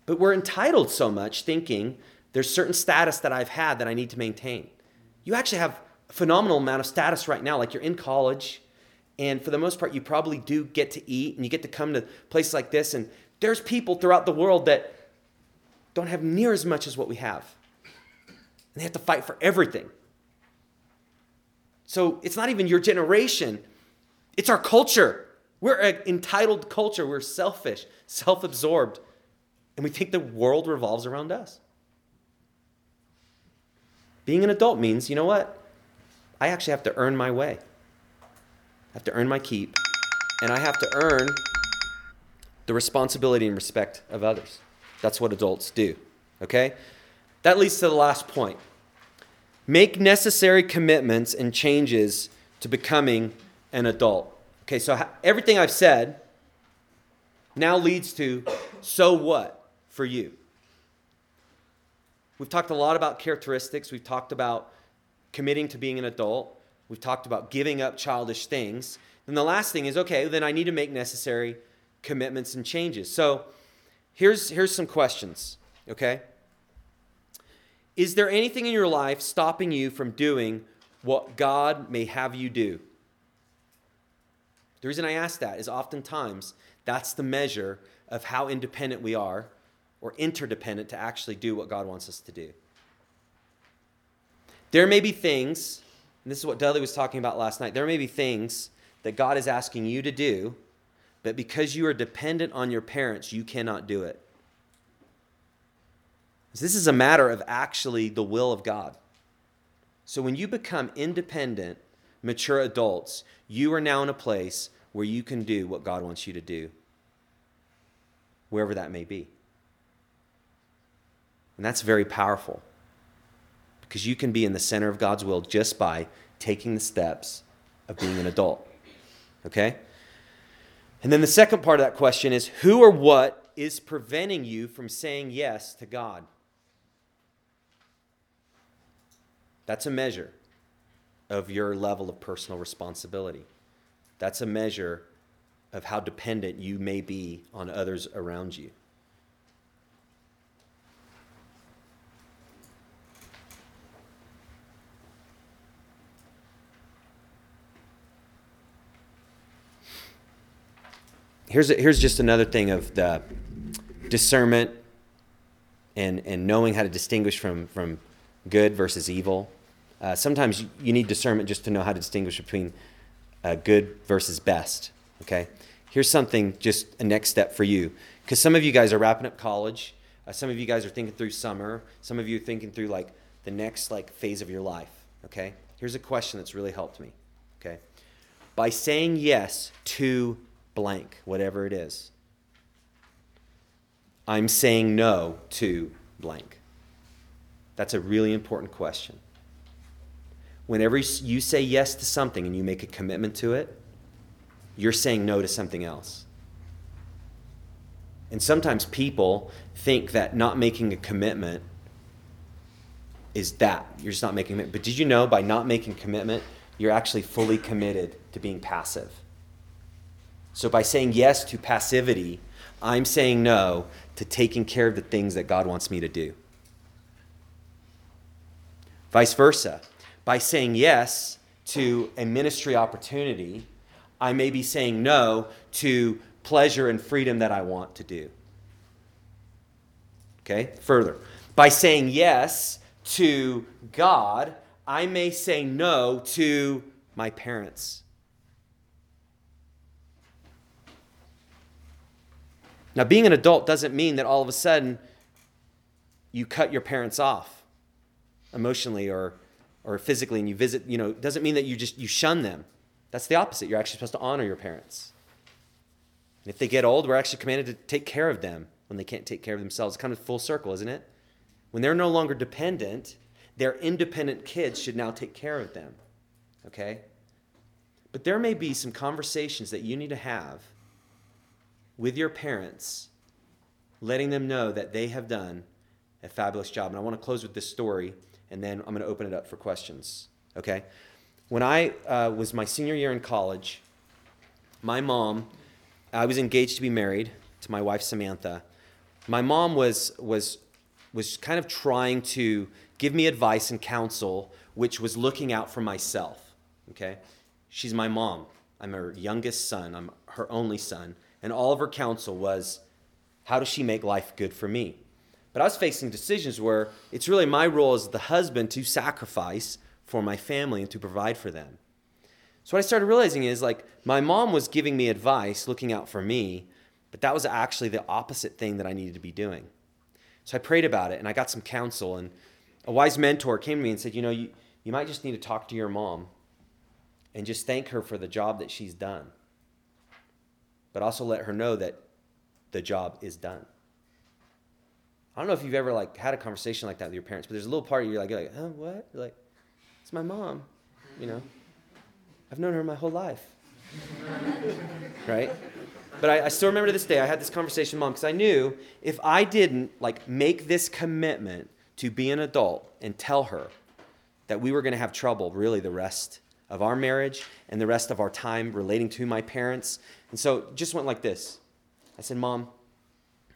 But we're entitled so much thinking there's certain status that I've had that I need to maintain. You actually have a phenomenal amount of status right now, like you're in college, and for the most part, you probably do get to eat and you get to come to places like this. And there's people throughout the world that don't have near as much as what we have. And they have to fight for everything. So it's not even your generation, it's our culture. We're an entitled culture. We're selfish, self absorbed, and we think the world revolves around us. Being an adult means, you know what? I actually have to earn my way. I have to earn my keep, and I have to earn the responsibility and respect of others. That's what adults do. Okay? That leads to the last point. Make necessary commitments and changes to becoming an adult. Okay, so everything I've said now leads to so what for you? We've talked a lot about characteristics, we've talked about committing to being an adult, we've talked about giving up childish things. Then the last thing is okay, then I need to make necessary commitments and changes. So here's, here's some questions, okay? Is there anything in your life stopping you from doing what God may have you do? The reason I ask that is oftentimes that's the measure of how independent we are or interdependent to actually do what God wants us to do. There may be things, and this is what Dudley was talking about last night, there may be things that God is asking you to do, but because you are dependent on your parents, you cannot do it. This is a matter of actually the will of God. So when you become independent, mature adults, you are now in a place where you can do what God wants you to do, wherever that may be. And that's very powerful because you can be in the center of God's will just by taking the steps of being an adult. Okay? And then the second part of that question is who or what is preventing you from saying yes to God? That's a measure of your level of personal responsibility. That's a measure of how dependent you may be on others around you. Here's, a, here's just another thing of the discernment and, and knowing how to distinguish from, from good versus evil. Uh, sometimes you need discernment just to know how to distinguish between uh, good versus best. Okay? Here's something, just a next step for you. Because some of you guys are wrapping up college. Uh, some of you guys are thinking through summer. Some of you are thinking through like the next like phase of your life. Okay? Here's a question that's really helped me. Okay? By saying yes to blank, whatever it is, I'm saying no to blank. That's a really important question whenever you say yes to something and you make a commitment to it, you're saying no to something else. And sometimes people think that not making a commitment is that. You're just not making it. But did you know by not making commitment, you're actually fully committed to being passive? So by saying yes to passivity, I'm saying no to taking care of the things that God wants me to do. Vice versa by saying yes to a ministry opportunity, I may be saying no to pleasure and freedom that I want to do. Okay, further. By saying yes to God, I may say no to my parents. Now, being an adult doesn't mean that all of a sudden you cut your parents off emotionally or or physically and you visit, you know, doesn't mean that you just you shun them. That's the opposite. You're actually supposed to honor your parents. And if they get old, we're actually commanded to take care of them when they can't take care of themselves. It's kind of full circle, isn't it? When they're no longer dependent, their independent kids should now take care of them. Okay? But there may be some conversations that you need to have with your parents, letting them know that they have done a fabulous job. And I want to close with this story, and then I'm going to open it up for questions. Okay? When I uh, was my senior year in college, my mom, I was engaged to be married to my wife Samantha. My mom was was was kind of trying to give me advice and counsel, which was looking out for myself. Okay, she's my mom. I'm her youngest son. I'm her only son, and all of her counsel was, how does she make life good for me? But I was facing decisions where it's really my role as the husband to sacrifice for my family and to provide for them. So what I started realizing is like my mom was giving me advice, looking out for me, but that was actually the opposite thing that I needed to be doing. So I prayed about it and I got some counsel and a wise mentor came to me and said, "You know, you, you might just need to talk to your mom and just thank her for the job that she's done. But also let her know that the job is done." I don't know if you've ever like had a conversation like that with your parents, but there's a little part of you like, you're like, "Huh, what?" You're like, "It's my mom." You know? I've known her my whole life. right? But I, I, still remember this day, I had this conversation with mom because I knew if I didn't like make this commitment to be an adult and tell her that we were going to have trouble really the rest of our marriage and the rest of our time relating to my parents. And so it just went like this. I said, Mom,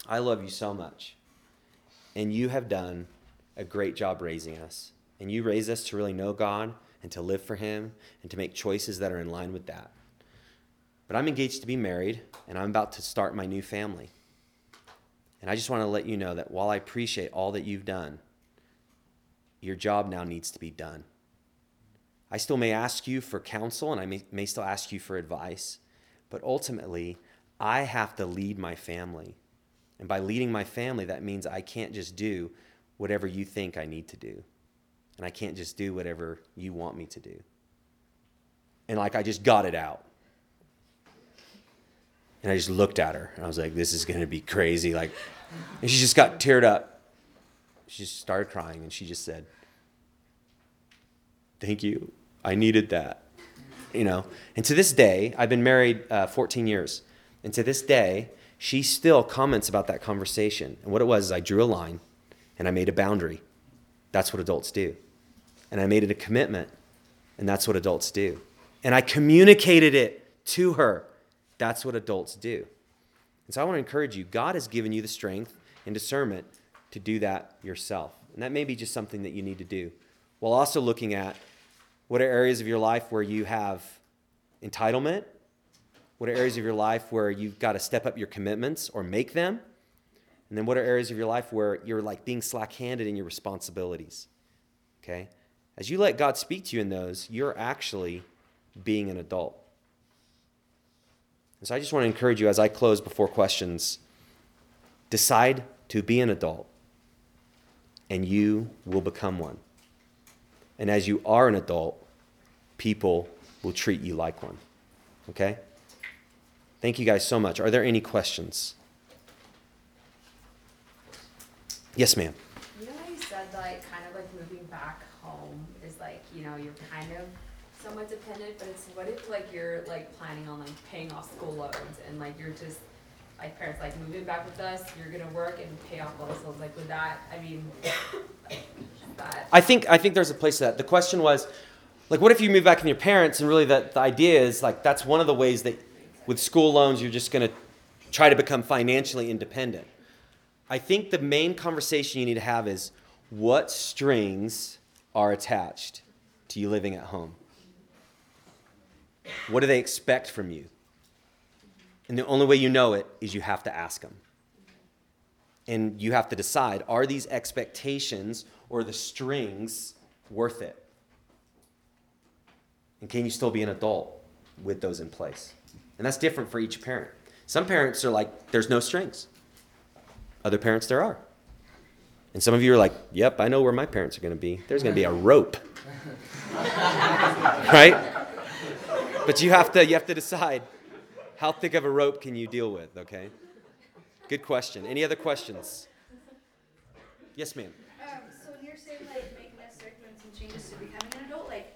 I love you so much. And you have done a great job raising us. And you raised us to really know God and to live for Him and to make choices that are in line with that. But I'm engaged to be married and I'm about to start my new family. And I just want to let you know that while I appreciate all that you've done, your job now needs to be done. I still may ask you for counsel and I may, may still ask you for advice, but ultimately, I have to lead my family. And by leading my family, that means I can't just do whatever you think I need to do. And I can't just do whatever you want me to do. And like I just got it out. And I just looked at her and I was like, this is to be crazy. Like, and she just got teared up. She just started crying and she just said, Thank you. I needed that. You know, and to this day, I've been married uh, 14 years. And to this day, she still comments about that conversation. And what it was is I drew a line and I made a boundary. That's what adults do. And I made it a commitment. And that's what adults do. And I communicated it to her. That's what adults do. And so I want to encourage you God has given you the strength and discernment to do that yourself. And that may be just something that you need to do while also looking at what are areas of your life where you have entitlement? What are areas of your life where you've got to step up your commitments or make them? And then what are areas of your life where you're like being slack handed in your responsibilities? Okay? As you let God speak to you in those, you're actually being an adult. And so I just want to encourage you as I close before questions decide to be an adult, and you will become one. And as you are an adult, people will treat you like one. Okay? Thank you guys so much. Are there any questions? Yes, ma'am. You know how you said like kind of like moving back home is like, you know, you're kind of somewhat dependent, but it's what if like you're like planning on like paying off school loans and like you're just like parents like moving back with us, you're gonna work and pay off all those loans. Like with that, I mean that I think I think there's a place for that. The question was, like, what if you move back in your parents, and really that the idea is like that's one of the ways that with school loans you're just gonna try to become financially independent. I think the main conversation you need to have is what strings are attached to you living at home. What do they expect from you? And the only way you know it is you have to ask them. And you have to decide are these expectations or the strings worth it? And can you still be an adult with those in place? And that's different for each parent. Some parents are like, there's no strings. Other parents, there are. And some of you are like, yep, I know where my parents are going to be. There's going to be a rope. right? But you have to you have to decide how thick of a rope can you deal with, okay? Good question. Any other questions? Yes, ma'am. Um, like make necessary commitments and changes to becoming an adult? Like,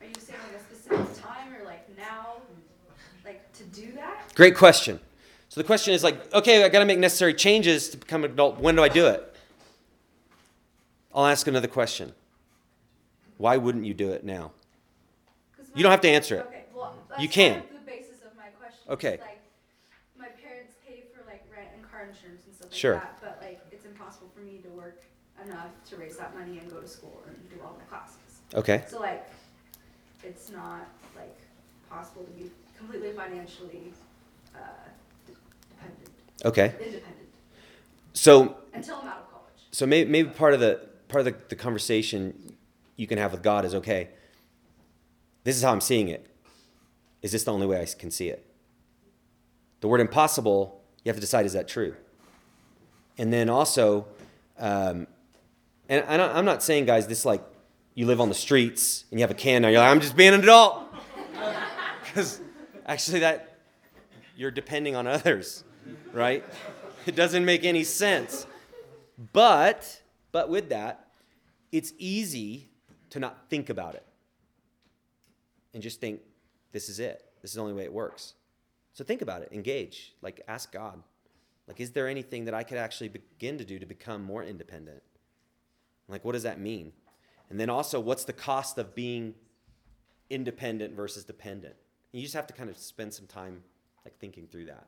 are you saying like a specific time or like now, like to do that? Great question. So the question is like, okay, I got to make necessary changes to become an adult. When do I do it? I'll ask another question. Why wouldn't you do it now? You don't have to answer it. Okay, well, that's You can. kind of the basis of my question. Okay. Like, my parents pay for like rent and car insurance and stuff like Sure. that, but like it's impossible for me to work enough to raise that money and go to school and do all the classes. Okay. So like, it's not like possible to be completely financially uh, de- dependent. Okay. Independent So until I'm out of college. so maybe, maybe part of the part of the, the conversation you can have with God is okay. This is how I'm seeing it. Is this the only way I can see it? The word impossible, you have to decide is that true? And then also, um, and I I'm not saying, guys, this like you live on the streets and you have a can now. You're like, I'm just being an adult. Because actually, that you're depending on others, right? It doesn't make any sense. But, but with that, it's easy to not think about it and just think, this is it. This is the only way it works. So think about it, engage, like ask God. Like, is there anything that I could actually begin to do to become more independent? Like, what does that mean? And then also, what's the cost of being independent versus dependent? You just have to kind of spend some time like thinking through that.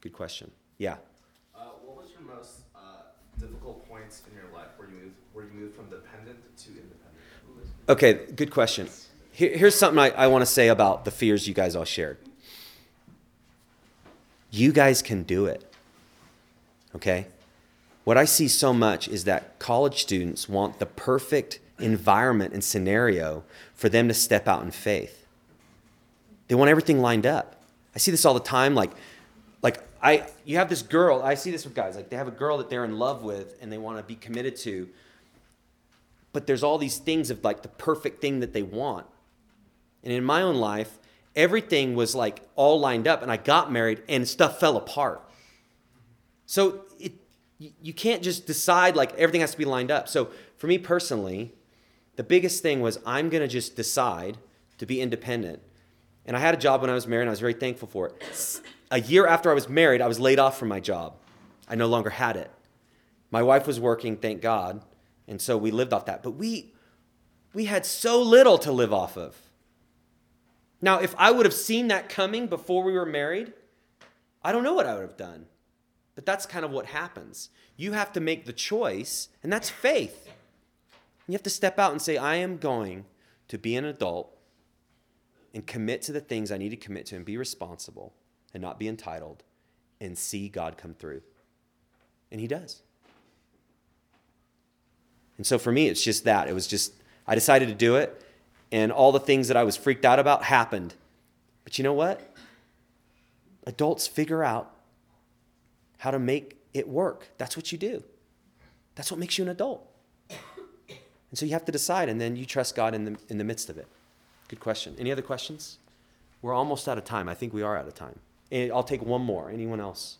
Good question. Yeah. Uh, what was your most uh, difficult points in your life where you moved where you moved from dependent to independent? Okay, good question. Here, here's something I, I want to say about the fears you guys all shared. You guys can do it. Okay? What I see so much is that college students want the perfect environment and scenario for them to step out in faith. They want everything lined up. I see this all the time. Like, like I, you have this girl. I see this with guys. Like they have a girl that they're in love with and they want to be committed to. But there's all these things of like the perfect thing that they want. And in my own life, everything was like all lined up, and I got married, and stuff fell apart. So you can't just decide like everything has to be lined up. So for me personally, the biggest thing was I'm going to just decide to be independent. And I had a job when I was married, and I was very thankful for it. A year after I was married, I was laid off from my job. I no longer had it. My wife was working, thank God, and so we lived off that. But we we had so little to live off of. Now, if I would have seen that coming before we were married, I don't know what I would have done. But that's kind of what happens. You have to make the choice, and that's faith. You have to step out and say, I am going to be an adult and commit to the things I need to commit to and be responsible and not be entitled and see God come through. And He does. And so for me, it's just that. It was just, I decided to do it, and all the things that I was freaked out about happened. But you know what? Adults figure out how to make it work. That's what you do. That's what makes you an adult. And so you have to decide, and then you trust God in the, in the midst of it. Good question. Any other questions? We're almost out of time. I think we are out of time. And I'll take one more. Anyone else?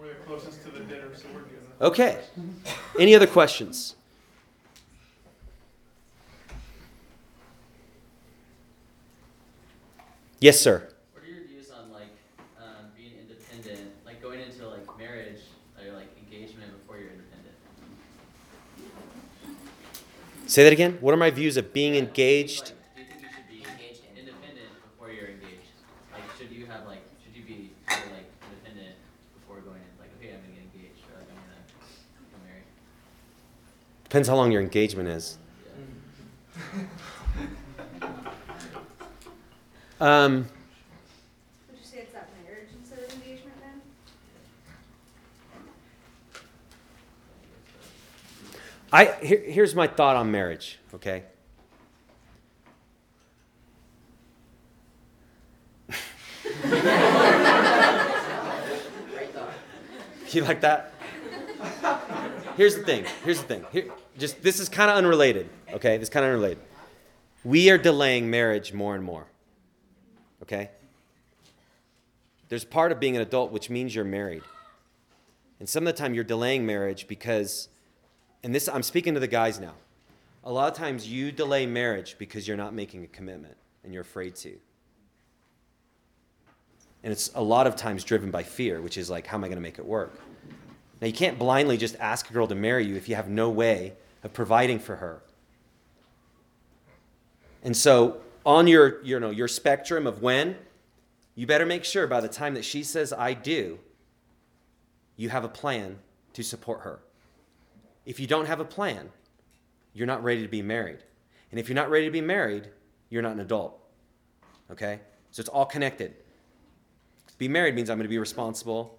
We're the closest to the dinner, so we're good. Okay. Any other questions? Yes, sir. What are your views on like um, being independent, like going into like marriage or like engagement before you're independent? Say that again. What are my views of being engaged? Do you think you should be engaged independent before you're engaged? Like, should you have like, should you be like independent before going in? Like, okay, I'm gonna get engaged, or like I'm gonna get married. Depends how long your engagement is. Um, Would you say it's that marriage instead of engagement then? I here, here's my thought on marriage. Okay. You like that? Here's the thing. Here's the thing. Here, just this is kind of unrelated. Okay, this kind of unrelated. We are delaying marriage more and more. Okay. There's part of being an adult which means you're married, and some of the time you're delaying marriage because and this I'm speaking to the guys now. A lot of times you delay marriage because you're not making a commitment and you're afraid to. And it's a lot of times driven by fear, which is like, how am I going to make it work? Now, you can't blindly just ask a girl to marry you if you have no way of providing for her. And so, on your, you know, your spectrum of when, you better make sure by the time that she says, I do, you have a plan to support her. If you don't have a plan, you're not ready to be married. And if you're not ready to be married, you're not an adult. Okay? So it's all connected. Be married means I'm going to be responsible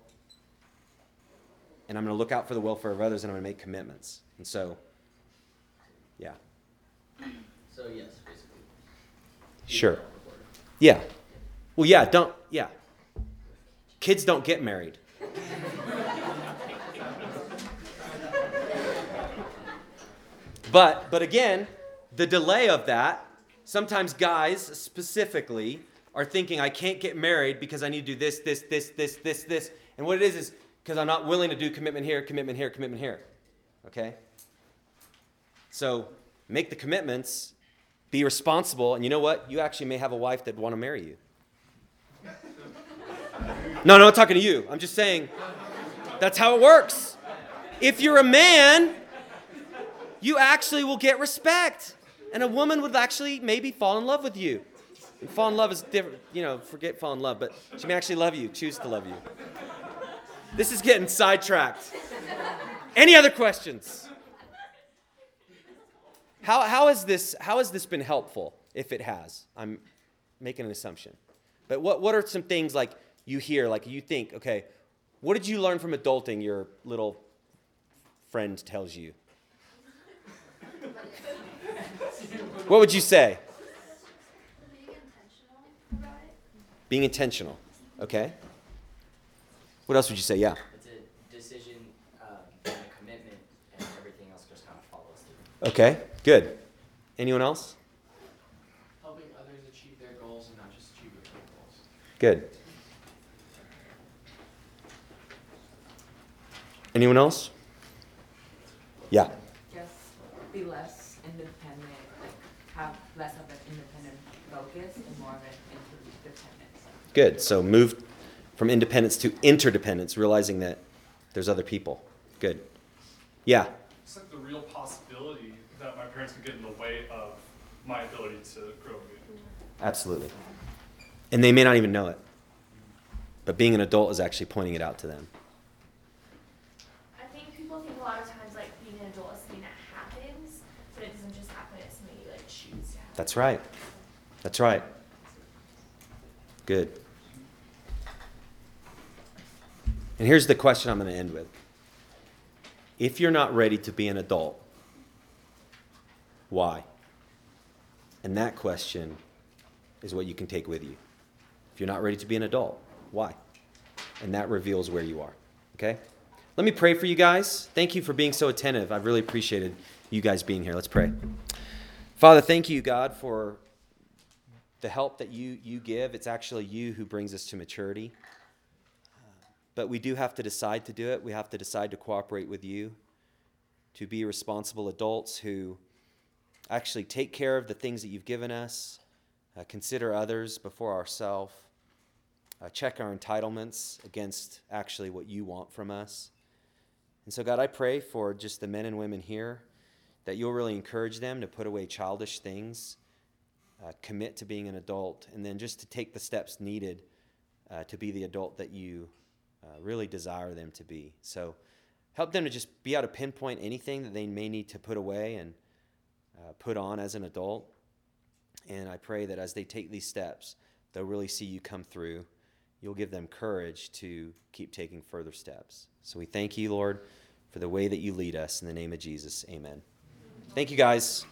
and I'm going to look out for the welfare of others and I'm going to make commitments. And so, yeah. So yes, basically. Sure. Yeah. Well, yeah, don't, yeah. Kids don't get married. But, but again, the delay of that, sometimes guys specifically are thinking, I can't get married because I need to do this, this, this, this, this, this. And what it is is because I'm not willing to do commitment here, commitment here, commitment here. Okay? So make the commitments, be responsible, and you know what? You actually may have a wife that want to marry you. No, no, I'm talking to you. I'm just saying that's how it works. If you're a man, you actually will get respect. And a woman would actually maybe fall in love with you. And fall in love is different, you know, forget fall in love, but she may actually love you, choose to love you. This is getting sidetracked. Any other questions? How, how, has this, how has this been helpful, if it has? I'm making an assumption. But what, what are some things like you hear, like you think, okay, what did you learn from adulting your little friend tells you? What would you say? Being intentional. Okay. What else would you say? Yeah. It's a decision um, and a commitment, and everything else just kind of follows through. Okay. Good. Anyone else? Helping others achieve their goals and not just achieve your goals. Good. Anyone else? Yeah. Just be less independent, like have less of an independent focus and more of an interdependence. Good. So move from independence to interdependence, realizing that there's other people. Good. Yeah. It's like the real possibility that my parents could get in the way of my ability to grow. Absolutely. And they may not even know it. But being an adult is actually pointing it out to them. I think people think a lot of times like being an adult is something that happens, but it doesn't just happen, it's something you like choose to have. That's right. That's right. Good. And here's the question I'm going to end with. If you're not ready to be an adult, why? And that question is what you can take with you. If you're not ready to be an adult, why? And that reveals where you are. Okay? Let me pray for you guys. Thank you for being so attentive. I've really appreciated you guys being here. Let's pray. Father, thank you, God, for the help that you, you give. It's actually you who brings us to maturity. But we do have to decide to do it. We have to decide to cooperate with you, to be responsible adults who actually take care of the things that you've given us, uh, consider others before ourselves, uh, check our entitlements against actually what you want from us. And so, God, I pray for just the men and women here that you'll really encourage them to put away childish things, uh, commit to being an adult, and then just to take the steps needed uh, to be the adult that you uh, really desire them to be. So, help them to just be able to pinpoint anything that they may need to put away and uh, put on as an adult. And I pray that as they take these steps, they'll really see you come through. You'll give them courage to keep taking further steps. So we thank you, Lord, for the way that you lead us. In the name of Jesus, amen. Thank you, guys.